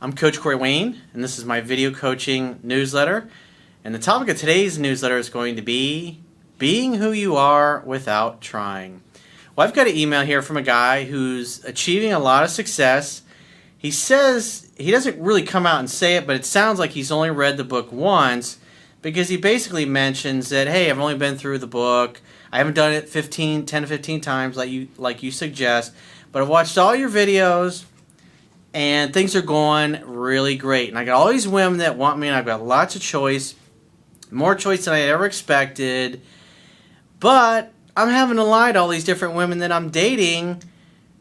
I'm Coach Corey Wayne, and this is my video coaching newsletter. And the topic of today's newsletter is going to be being who you are without trying. Well, I've got an email here from a guy who's achieving a lot of success. He says he doesn't really come out and say it, but it sounds like he's only read the book once because he basically mentions that hey, I've only been through the book. I haven't done it 15, 10 to 15 times like you like you suggest, but I've watched all your videos and things are going really great. And I got all these women that want me, and I've got lots of choice, more choice than I ever expected. But I'm having to lie to all these different women that I'm dating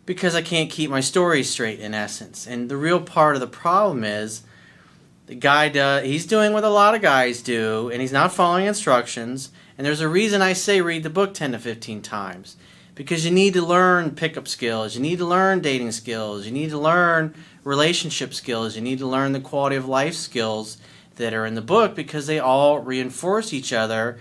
because I can't keep my story straight, in essence. And the real part of the problem is the guy does, he's doing what a lot of guys do, and he's not following instructions. And there's a reason I say read the book 10 to 15 times because you need to learn pickup skills, you need to learn dating skills, you need to learn relationship skills, you need to learn the quality of life skills that are in the book because they all reinforce each other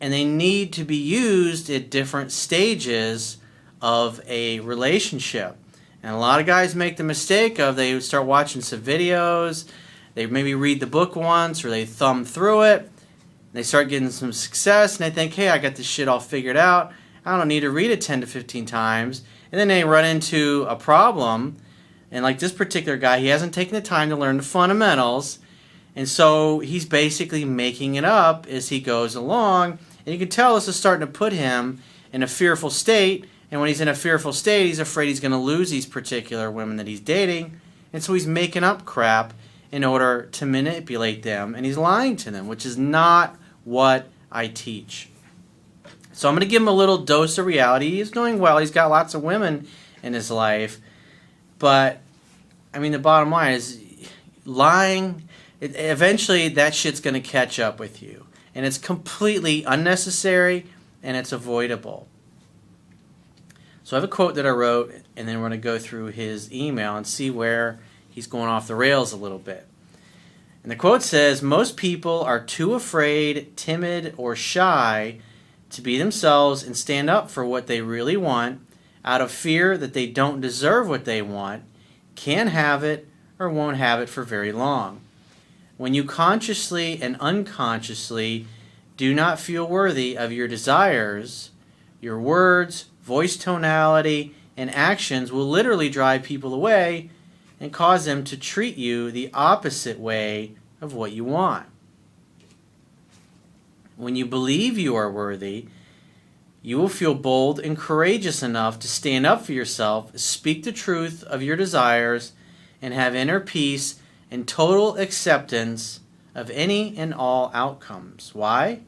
and they need to be used at different stages of a relationship. And a lot of guys make the mistake of they start watching some videos, they maybe read the book once or they thumb through it, they start getting some success and they think, hey, I got this shit all figured out I don't need to read it 10 to 15 times. And then they run into a problem. And like this particular guy, he hasn't taken the time to learn the fundamentals. And so he's basically making it up as he goes along. And you can tell this is starting to put him in a fearful state. And when he's in a fearful state, he's afraid he's going to lose these particular women that he's dating. And so he's making up crap in order to manipulate them. And he's lying to them, which is not what I teach. So I'm going to give him a little dose of reality. He's doing well. He's got lots of women in his life. But, I mean, the bottom line is lying, it, eventually that shit's going to catch up with you. And it's completely unnecessary and it's avoidable. So I have a quote that I wrote, and then we're going to go through his email and see where he's going off the rails a little bit. And the quote says Most people are too afraid, timid, or shy to be themselves and stand up for what they really want out of fear that they don't deserve what they want, can't have it, or won't have it for very long. When you consciously and unconsciously do not feel worthy of your desires, your words, voice tonality, and actions will literally drive people away and cause them to treat you the opposite way of what you want. When you believe you are worthy, you will feel bold and courageous enough to stand up for yourself, speak the truth of your desires, and have inner peace and total acceptance of any and all outcomes. Why?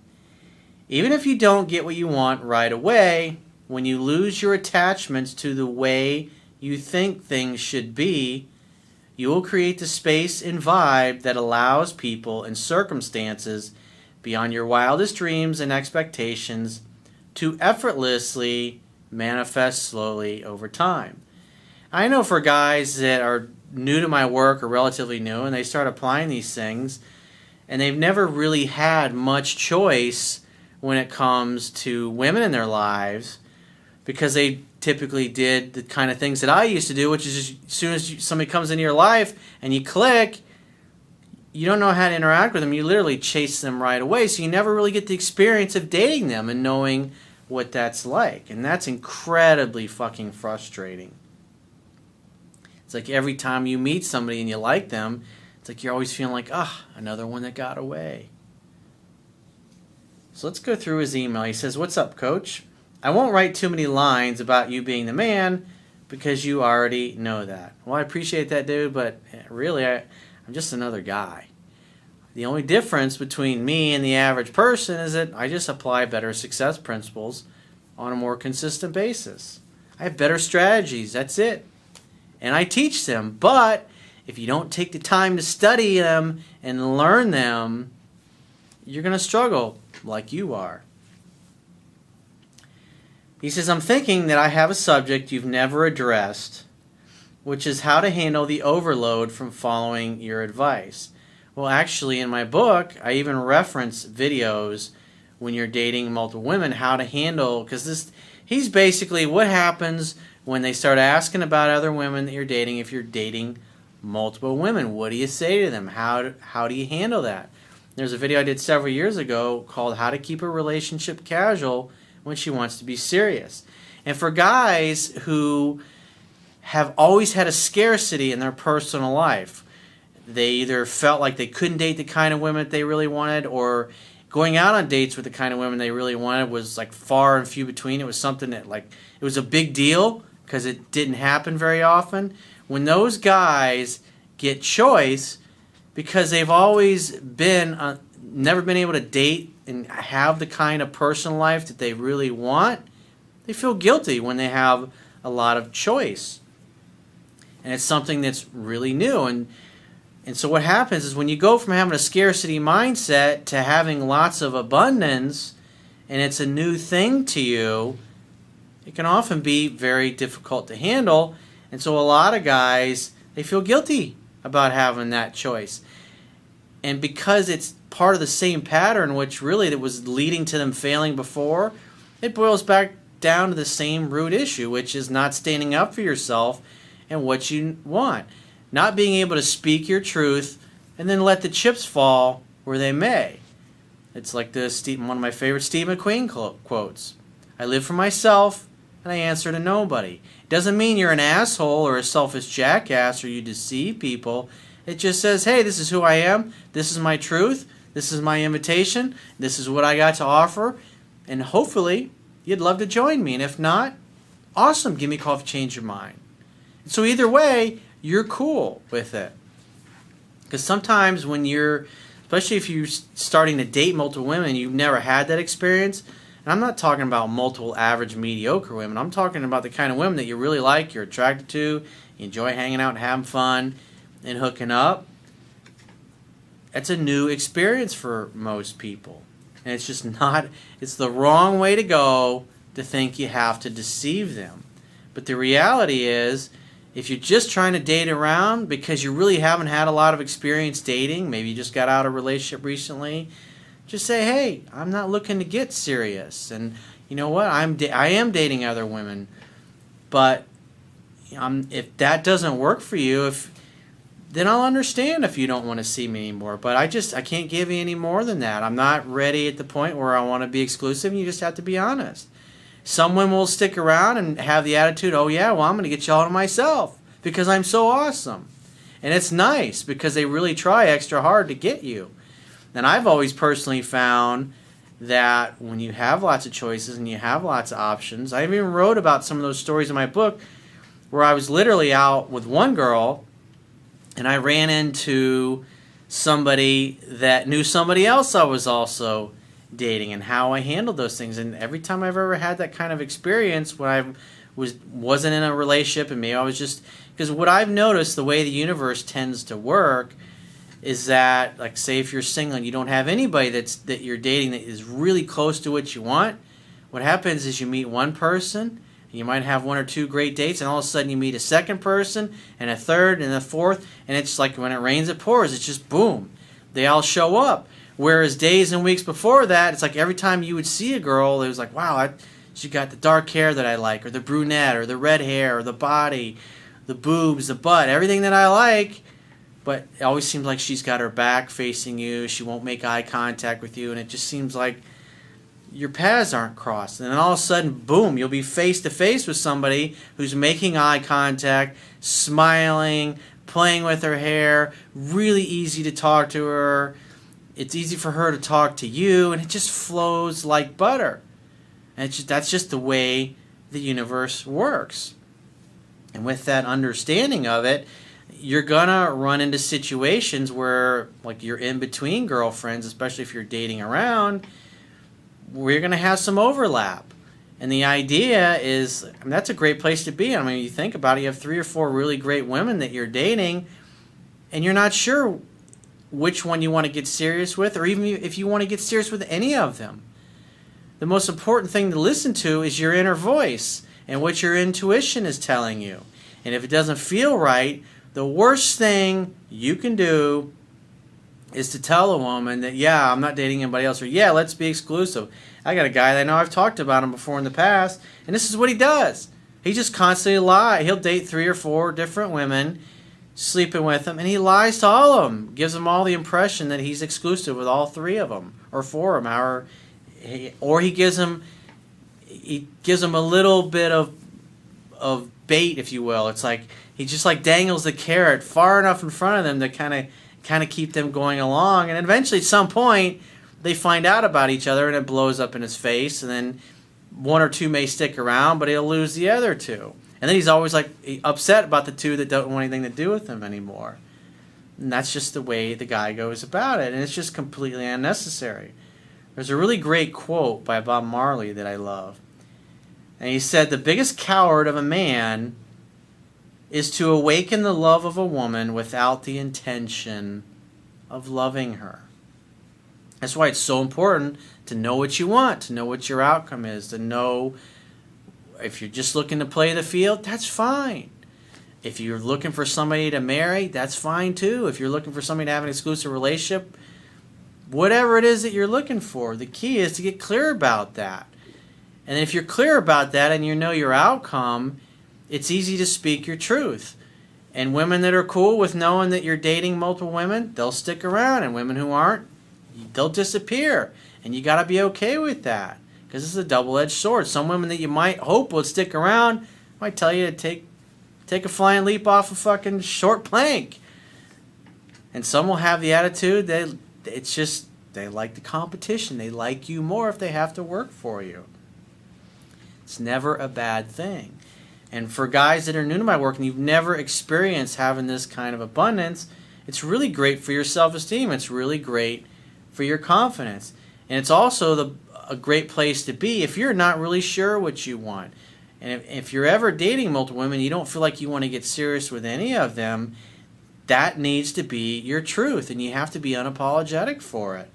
Even if you don't get what you want right away, when you lose your attachments to the way you think things should be, you will create the space and vibe that allows people and circumstances beyond your wildest dreams and expectations to effortlessly manifest slowly over time. I know for guys that are new to my work or relatively new and they start applying these things and they've never really had much choice when it comes to women in their lives because they typically did the kind of things that I used to do, which is as soon as somebody comes into your life and you click, you don't know how to interact with them. You literally chase them right away. So you never really get the experience of dating them and knowing what that's like. And that's incredibly fucking frustrating. It's like every time you meet somebody and you like them, it's like you're always feeling like, ah, oh, another one that got away. So let's go through his email. He says, What's up, coach? I won't write too many lines about you being the man because you already know that. Well, I appreciate that, dude, but really, I, I'm just another guy. The only difference between me and the average person is that I just apply better success principles on a more consistent basis. I have better strategies, that's it. And I teach them, but if you don't take the time to study them and learn them, you're going to struggle like you are. He says, I'm thinking that I have a subject you've never addressed which is how to handle the overload from following your advice. Well, actually, in my book, I even reference videos when you're dating multiple women, how to handle, because this, he's basically what happens when they start asking about other women that you're dating if you're dating multiple women? What do you say to them? How, how do you handle that? There's a video I did several years ago called How to Keep a Relationship Casual When She Wants to Be Serious. And for guys who have always had a scarcity in their personal life, they either felt like they couldn't date the kind of women that they really wanted or going out on dates with the kind of women they really wanted was like far and few between. It was something that like it was a big deal because it didn't happen very often. When those guys get choice because they've always been uh, never been able to date and have the kind of personal life that they really want, they feel guilty when they have a lot of choice. And it's something that's really new and and so what happens is when you go from having a scarcity mindset to having lots of abundance and it's a new thing to you, it can often be very difficult to handle. And so a lot of guys, they feel guilty about having that choice. And because it's part of the same pattern, which really that was leading to them failing before, it boils back down to the same root issue, which is not standing up for yourself and what you want not being able to speak your truth, and then let the chips fall where they may. It's like the Steve, one of my favorite Steve McQueen quotes. I live for myself, and I answer to nobody. It doesn't mean you're an asshole or a selfish jackass or you deceive people. It just says, hey, this is who I am. This is my truth. This is my invitation. This is what I got to offer. And hopefully, you'd love to join me. And if not, awesome. Give me a call if you change your mind. So either way, you're cool with it. Because sometimes when you're, especially if you're starting to date multiple women, you've never had that experience. And I'm not talking about multiple average, mediocre women. I'm talking about the kind of women that you really like, you're attracted to, you enjoy hanging out and having fun and hooking up. That's a new experience for most people. And it's just not, it's the wrong way to go to think you have to deceive them. But the reality is, if you're just trying to date around because you really haven't had a lot of experience dating, maybe you just got out of a relationship recently, just say, "Hey, I'm not looking to get serious." And you know what? I'm da- I am dating other women, but um, if that doesn't work for you, if then I'll understand if you don't want to see me anymore. But I just I can't give you any more than that. I'm not ready at the point where I want to be exclusive. You just have to be honest. Someone will stick around and have the attitude, oh, yeah, well, I'm going to get y'all to myself because I'm so awesome. And it's nice because they really try extra hard to get you. And I've always personally found that when you have lots of choices and you have lots of options, I even wrote about some of those stories in my book where I was literally out with one girl and I ran into somebody that knew somebody else I was also dating and how I handled those things. And every time I've ever had that kind of experience when I was wasn't in a relationship and maybe I was just because what I've noticed the way the universe tends to work is that like say if you're single and you don't have anybody that's that you're dating that is really close to what you want, what happens is you meet one person and you might have one or two great dates, and all of a sudden you meet a second person, and a third, and a fourth, and it's like when it rains, it pours. It's just boom. They all show up. Whereas days and weeks before that, it's like every time you would see a girl, it was like, wow, I, she got the dark hair that I like, or the brunette, or the red hair, or the body, the boobs, the butt, everything that I like. But it always seems like she's got her back facing you. She won't make eye contact with you, and it just seems like your paths aren't crossed. And then all of a sudden, boom, you'll be face to face with somebody who's making eye contact, smiling, playing with her hair, really easy to talk to her it's easy for her to talk to you, and it just flows like butter. And just, that's just the way the universe works. And with that understanding of it, you're gonna run into situations where, like, you're in between girlfriends, especially if you're dating around, you're gonna have some overlap. And the idea is, I mean, that's a great place to be. I mean, you think about it, you have three or four really great women that you're dating, and you're not sure which one you want to get serious with, or even if you want to get serious with any of them. The most important thing to listen to is your inner voice and what your intuition is telling you. And if it doesn't feel right, the worst thing you can do is to tell a woman that, yeah, I'm not dating anybody else, or yeah, let's be exclusive. I got a guy that I know I've talked about him before in the past, and this is what he does. He just constantly lie. He'll date three or four different women sleeping with them, and he lies to all of them, gives them all the impression that he's exclusive with all three of them or four of them, however, he, or he gives them he gives them a little bit of of bait, if you will. It's like he just like dangles the carrot far enough in front of them to kind of kind of keep them going along, and eventually, at some point, they find out about each other, and it blows up in his face, and then one or two may stick around, but he'll lose the other two. And then he's always like upset about the two that don't want anything to do with him anymore. And that's just the way the guy goes about it. And it's just completely unnecessary. There's a really great quote by Bob Marley that I love. And he said, The biggest coward of a man is to awaken the love of a woman without the intention of loving her. That's why it's so important to know what you want, to know what your outcome is, to know if you're just looking to play the field, that's fine. If you're looking for somebody to marry, that's fine too. If you're looking for somebody to have an exclusive relationship, whatever it is that you're looking for, the key is to get clear about that. And if you're clear about that and you know your outcome, it's easy to speak your truth. And women that are cool with knowing that you're dating multiple women, they'll stick around. And women who aren't, they'll disappear. And you got to be okay with that because this is a double-edged sword. Some women that you might hope would stick around might tell you to take take a flying leap off a fucking short plank. And some will have the attitude that it's just they like the competition. They like you more if they have to work for you. It's never a bad thing. And for guys that are new to my work and you've never experienced having this kind of abundance, it's really great for your self-esteem. It's really great for your confidence. And it's also the a great place to be if you're not really sure what you want. And if, if you're ever dating multiple women, you don't feel like you want to get serious with any of them, that needs to be your truth, and you have to be unapologetic for it.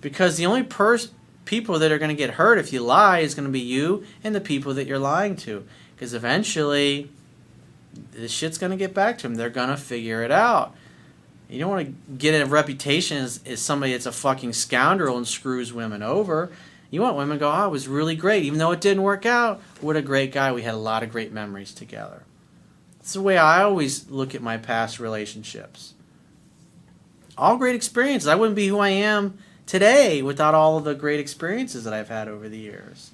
Because the only pers- people that are going to get hurt if you lie is going to be you and the people that you're lying to. Because eventually, this shit's going to get back to them. They're going to figure it out. You don't want to get a reputation as, as somebody that's a fucking scoundrel and screws women over. You want women to go, oh, it was really great. Even though it didn't work out, what a great guy. We had a lot of great memories together. It's the way I always look at my past relationships. All great experiences. I wouldn't be who I am today without all of the great experiences that I've had over the years.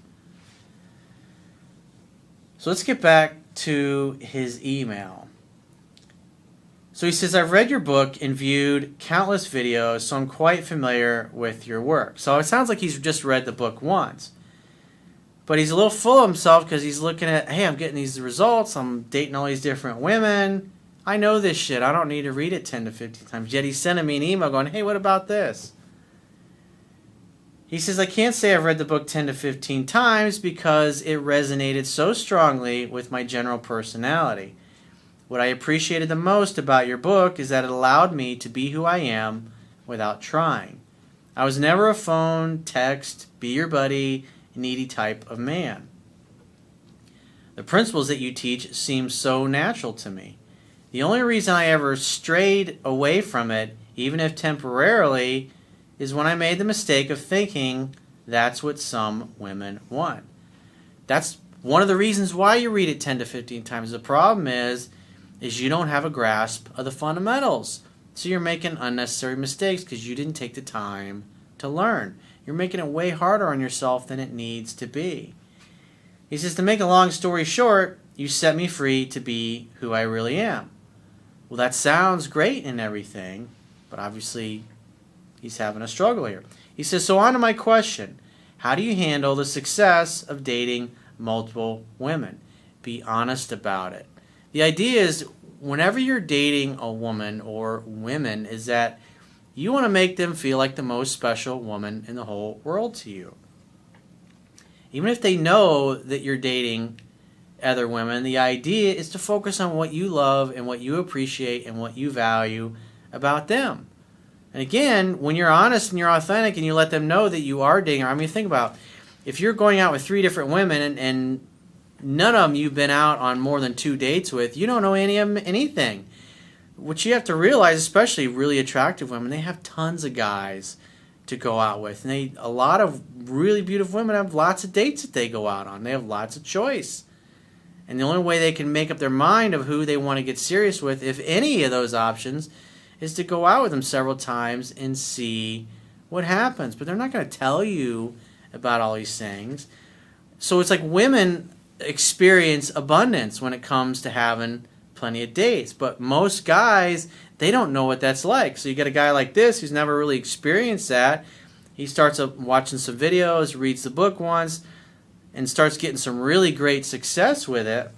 So let's get back to his email. So he says, I've read your book and viewed countless videos, so I'm quite familiar with your work. So it sounds like he's just read the book once. But he's a little full of himself because he's looking at, hey, I'm getting these results, I'm dating all these different women. I know this shit. I don't need to read it 10 to 15 times. Yet he's sending me an email going, hey, what about this? He says, I can't say I've read the book 10 to 15 times because it resonated so strongly with my general personality. What I appreciated the most about your book is that it allowed me to be who I am without trying. I was never a phone, text, be your buddy, needy type of man. The principles that you teach seem so natural to me. The only reason I ever strayed away from it, even if temporarily, is when I made the mistake of thinking that's what some women want. That's one of the reasons why you read it 10 to 15 times. The problem is is you don't have a grasp of the fundamentals. So you're making unnecessary mistakes because you didn't take the time to learn. You're making it way harder on yourself than it needs to be. He says, To make a long story short, you set me free to be who I really am. Well, that sounds great and everything, but obviously he's having a struggle here. He says, So on to my question How do you handle the success of dating multiple women? Be honest about it. The idea is whenever you're dating a woman or women, is that you want to make them feel like the most special woman in the whole world to you. Even if they know that you're dating other women, the idea is to focus on what you love and what you appreciate and what you value about them. And again, when you're honest and you're authentic and you let them know that you are dating, I mean, think about if you're going out with three different women and, and none of them you've been out on more than two dates with. You don't know any of them anything. What you have to realize, especially really attractive women, they have tons of guys to go out with. And they a lot of really beautiful women have lots of dates that they go out on. They have lots of choice. And the only way they can make up their mind of who they want to get serious with, if any of those options, is to go out with them several times and see what happens. But they're not going to tell you about all these things. So it's like women experience abundance when it comes to having plenty of dates. But most guys, they don't know what that's like. So you get a guy like this who's never really experienced that. He starts up watching some videos, reads the book once, and starts getting some really great success with it.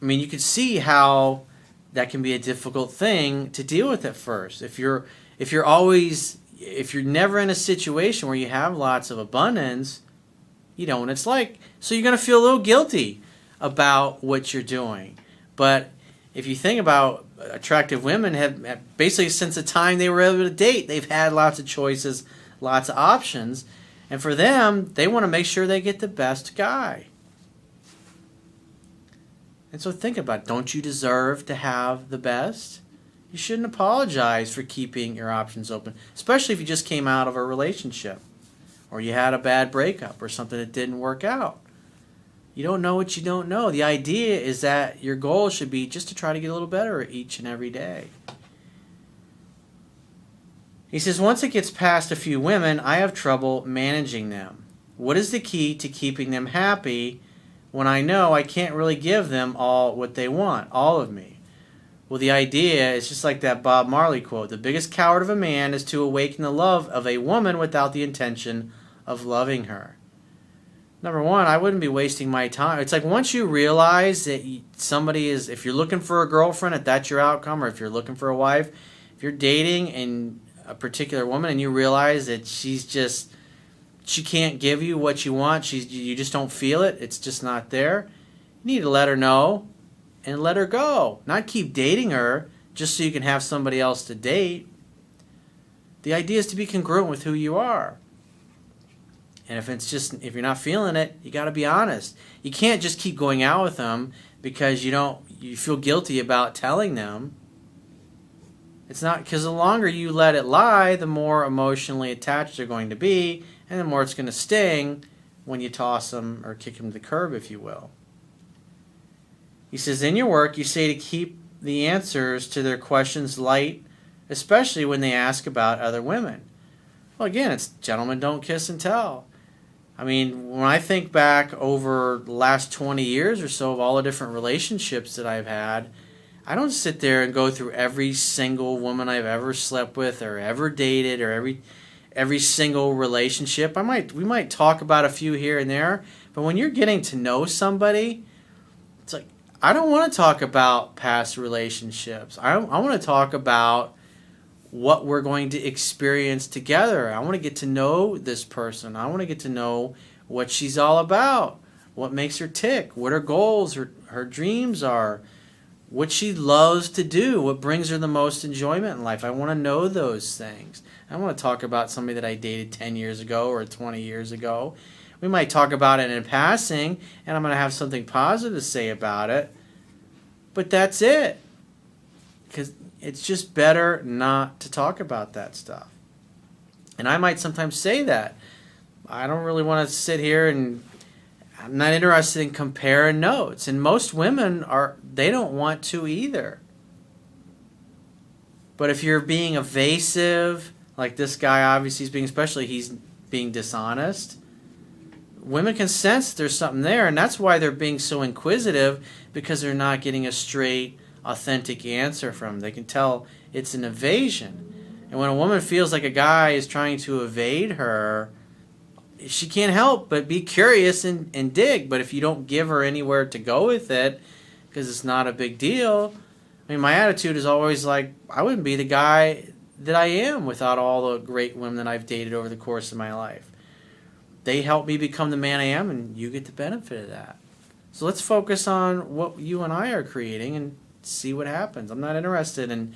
I mean, you can see how that can be a difficult thing to deal with at first. If you're if you're always if you're never in a situation where you have lots of abundance, you know what it's like. So you're going to feel a little guilty about what you're doing. But if you think about attractive women have basically since the time they were able to date, they've had lots of choices, lots of options, and for them, they want to make sure they get the best guy. And so think about don't you deserve to have the best? You shouldn't apologize for keeping your options open, especially if you just came out of a relationship or you had a bad breakup or something that didn't work out. You don't know what you don't know. The idea is that your goal should be just to try to get a little better each and every day. He says, once it gets past a few women, I have trouble managing them. What is the key to keeping them happy when I know I can't really give them all what they want, all of me? Well, the idea is just like that Bob Marley quote the biggest coward of a man is to awaken the love of a woman without the intention of loving her number one, I wouldn't be wasting my time. It's like once you realize that somebody is, if you're looking for a girlfriend, if that's your outcome, or if you're looking for a wife, if you're dating and a particular woman and you realize that she's just, she can't give you what you want, she's, you just don't feel it, it's just not there, you need to let her know and let her go. Not keep dating her just so you can have somebody else to date. The idea is to be congruent with who you are. And if it's just if you're not feeling it, you got to be honest. You can't just keep going out with them because you don't you feel guilty about telling them. It's not because the longer you let it lie, the more emotionally attached they're going to be, and the more it's going to sting when you toss them or kick them to the curb, if you will. He says, in your work, you say to keep the answers to their questions light, especially when they ask about other women. Well, again, it's gentlemen don't kiss and tell. I mean, when I think back over the last 20 years or so of all the different relationships that I've had, I don't sit there and go through every single woman I've ever slept with or ever dated or every every single relationship. I might we might talk about a few here and there, but when you're getting to know somebody, it's like I don't want to talk about past relationships. I I want to talk about what we're going to experience together. I want to get to know this person. I want to get to know what she's all about, what makes her tick, what her goals, her, her dreams are, what she loves to do, what brings her the most enjoyment in life. I want to know those things. I want to talk about somebody that I dated 10 years ago or 20 years ago. We might talk about it in passing, and I'm going to have something positive to say about it. But that's it. It's just better not to talk about that stuff. And I might sometimes say that. I don't really want to sit here and I'm not interested in comparing notes. And most women are they don't want to either. But if you're being evasive, like this guy obviously is being especially he's being dishonest, women can sense there's something there and that's why they're being so inquisitive because they're not getting a straight authentic answer from. They can tell it's an evasion. And when a woman feels like a guy is trying to evade her, she can't help but be curious and, and dig. But if you don't give her anywhere to go with it, because it's not a big deal, I mean, my attitude is always like, I wouldn't be the guy that I am without all the great women that I've dated over the course of my life. They help me become the man I am, and you get the benefit of that. So let's focus on what you and I are creating and see what happens. I'm not interested in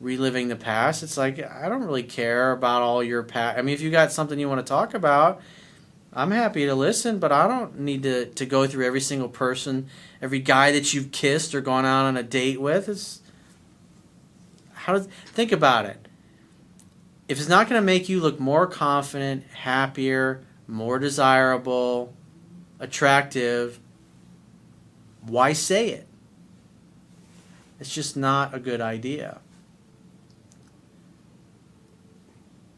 reliving the past. It's like I don't really care about all your past. I mean, if you got something you want to talk about, I'm happy to listen, but I don't need to, to go through every single person, every guy that you've kissed or gone out on a date with. It's how does think about it. If it's not going to make you look more confident, happier, more desirable, attractive, why say it? It's just not a good idea.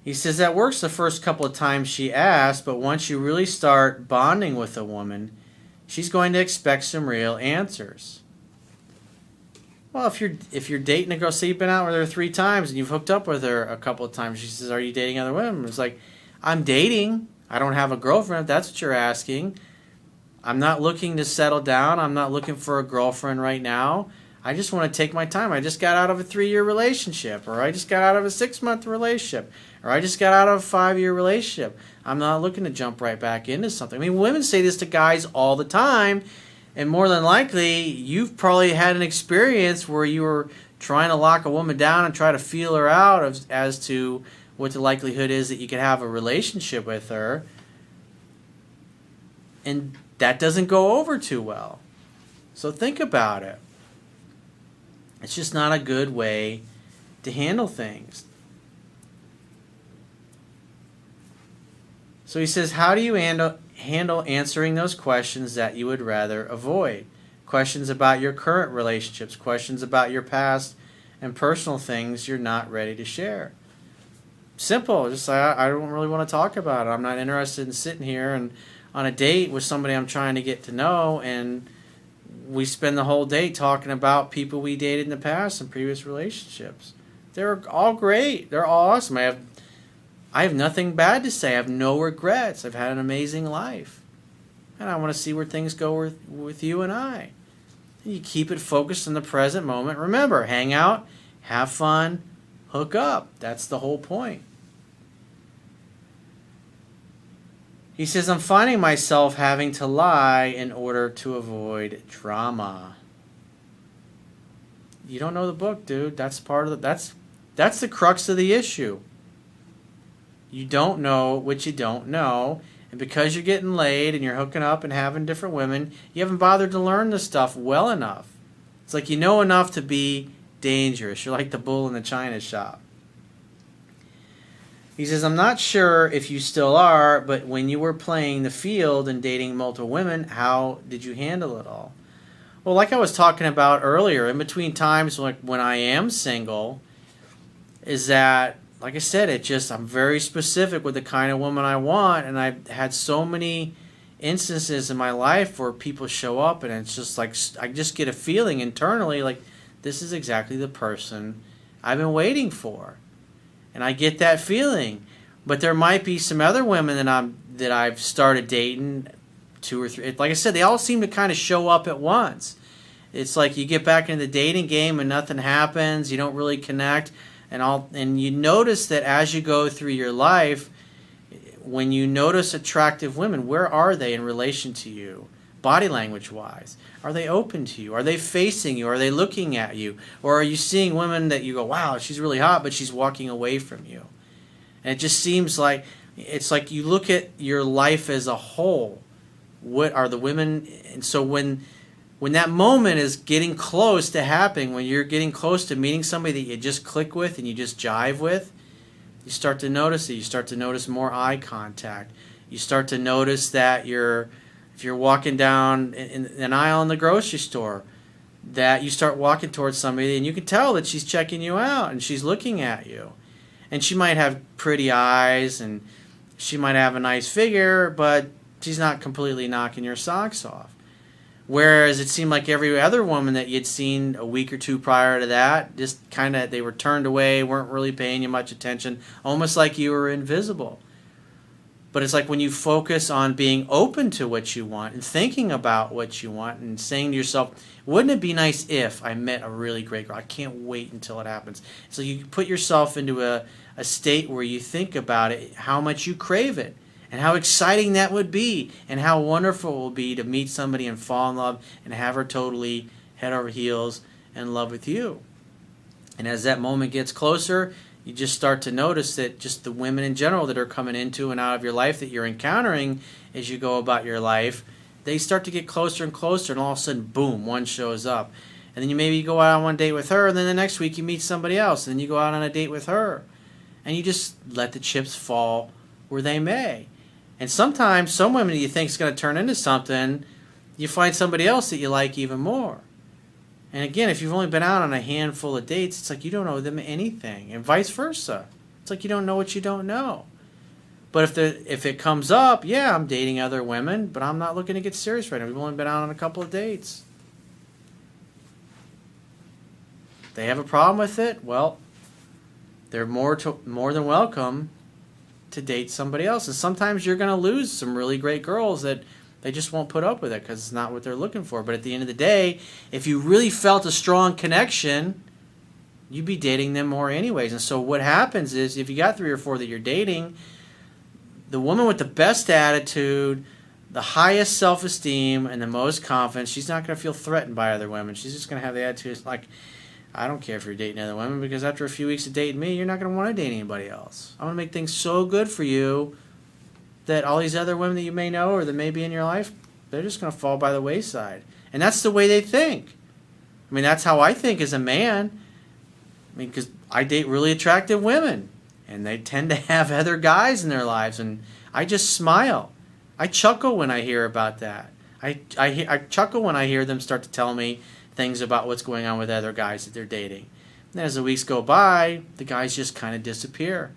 He says that works the first couple of times she asks, but once you really start bonding with a woman, she's going to expect some real answers. Well, if you're if you're dating a girl, say you've been out with her three times and you've hooked up with her a couple of times, she says, "Are you dating other women?" It's like, I'm dating. I don't have a girlfriend. If that's what you're asking. I'm not looking to settle down. I'm not looking for a girlfriend right now. I just want to take my time. I just got out of a three year relationship, or I just got out of a six month relationship, or I just got out of a five year relationship. I'm not looking to jump right back into something. I mean, women say this to guys all the time, and more than likely, you've probably had an experience where you were trying to lock a woman down and try to feel her out as, as to what the likelihood is that you could have a relationship with her. And that doesn't go over too well. So think about it. It's just not a good way to handle things. So he says, How do you handle, handle answering those questions that you would rather avoid? Questions about your current relationships, questions about your past and personal things you're not ready to share. Simple. Just I, I don't really want to talk about it. I'm not interested in sitting here and on a date with somebody I'm trying to get to know and we spend the whole day talking about people we dated in the past and previous relationships. They're all great. They're all awesome. I have I have nothing bad to say. I have no regrets. I've had an amazing life. And I want to see where things go with, with you and I. And you keep it focused in the present moment. Remember, hang out, have fun, hook up. That's the whole point. He says, I'm finding myself having to lie in order to avoid drama. You don't know the book, dude. That's part of the that's that's the crux of the issue. You don't know what you don't know. And because you're getting laid and you're hooking up and having different women, you haven't bothered to learn this stuff well enough. It's like you know enough to be dangerous. You're like the bull in the china shop. He says, I'm not sure if you still are, but when you were playing the field and dating multiple women, how did you handle it all? Well, like I was talking about earlier, in between times like when I am single, is that like I said, it just I'm very specific with the kind of woman I want, and I've had so many instances in my life where people show up, and it's just like I just get a feeling internally like this is exactly the person I've been waiting for and I get that feeling. But there might be some other women that I'm that I've started dating, two or three. Like I said, they all seem to kind of show up at once. It's like you get back into the dating game and nothing happens. You don't really connect, and all. And you notice that as you go through your life, when you notice attractive women, where are they in relation to you? Body language wise? Are they open to you? Are they facing you? Are they looking at you? Or are you seeing women that you go, wow, she's really hot, but she's walking away from you? And it just seems like it's like you look at your life as a whole. What are the women? And so when when that moment is getting close to happening, when you're getting close to meeting somebody that you just click with and you just jive with, you start to notice it. You start to notice more eye contact. You start to notice that you're if you're walking down in, an aisle in the grocery store, that you start walking towards somebody and you can tell that she's checking you out and she's looking at you. And she might have pretty eyes and she might have a nice figure, but she's not completely knocking your socks off. Whereas it seemed like every other woman that you'd seen a week or two prior to that, just kind of they were turned away, weren't really paying you much attention, almost like you were invisible. But it's like when you focus on being open to what you want and thinking about what you want and saying to yourself, wouldn't it be nice if I met a really great girl? I can't wait until it happens. So you put yourself into a, a state where you think about it, how much you crave it, and how exciting that would be, and how wonderful it will be to meet somebody and fall in love and have her totally head over heels in love with you. And as that moment gets closer, you just start to notice that just the women in general that are coming into and out of your life that you're encountering as you go about your life, they start to get closer and closer, and all of a sudden, boom, one shows up. And then you maybe go out on one date with her, and then the next week you meet somebody else, and then you go out on a date with her. And you just let the chips fall where they may. And sometimes some women you think is going to turn into something, you find somebody else that you like even more. And again, if you've only been out on a handful of dates, it's like you don't owe them anything, and vice versa. It's like you don't know what you don't know. But if the if it comes up, yeah, I'm dating other women, but I'm not looking to get serious right now. We've only been out on a couple of dates. They have a problem with it. Well, they're more to, more than welcome to date somebody else. And sometimes you're going to lose some really great girls that they just won't put up with it because it's not what they're looking for. But at the end of the day, if you really felt a strong connection, you'd be dating them more anyways. And so what happens is if you got three or four that you're dating, the woman with the best attitude, the highest self esteem, and the most confidence, she's not going to feel threatened by other women. She's just going to have the attitude like, I don't care if you're dating other women because after a few weeks of dating me, you're not going to want to date anybody else. I'm going to make things so good for you that all these other women that you may know or that may be in your life, they're just going to fall by the wayside. And that's the way they think. I mean, that's how I think as a man. I mean, because I date really attractive women, and they tend to have other guys in their lives, and I just smile. I chuckle when I hear about that. I, I, I chuckle when I hear them start to tell me things about what's going on with other guys that they're dating. And as the weeks go by, the guys just kind of disappear.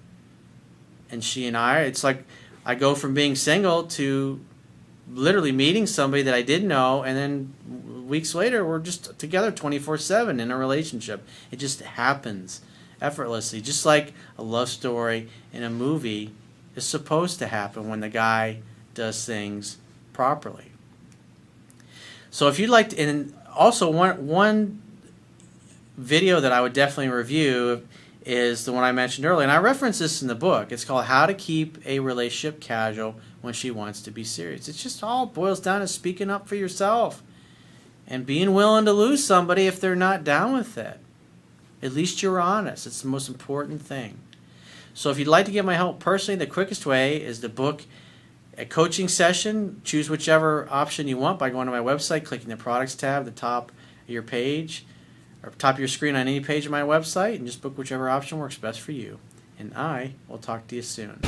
And she and I, it's like I go from being single to literally meeting somebody that I didn't know, and then weeks later, we're just together 24 7 in a relationship. It just happens effortlessly, just like a love story in a movie is supposed to happen when the guy does things properly. So if you'd like to, and also one one video that I would definitely review is the one I mentioned earlier, and I reference this in the book. It's called "How to Keep a Relationship Casual When She Wants to Be Serious." It just all boils down to speaking up for yourself and being willing to lose somebody if they're not down with it. At least you're honest. It's the most important thing. So if you'd like to get my help personally, the quickest way is to book a coaching session. Choose whichever option you want by going to my website, clicking the products tab, at the top of your page, or top of your screen on any page of my website, and just book whichever option works best for you. And I will talk to you soon.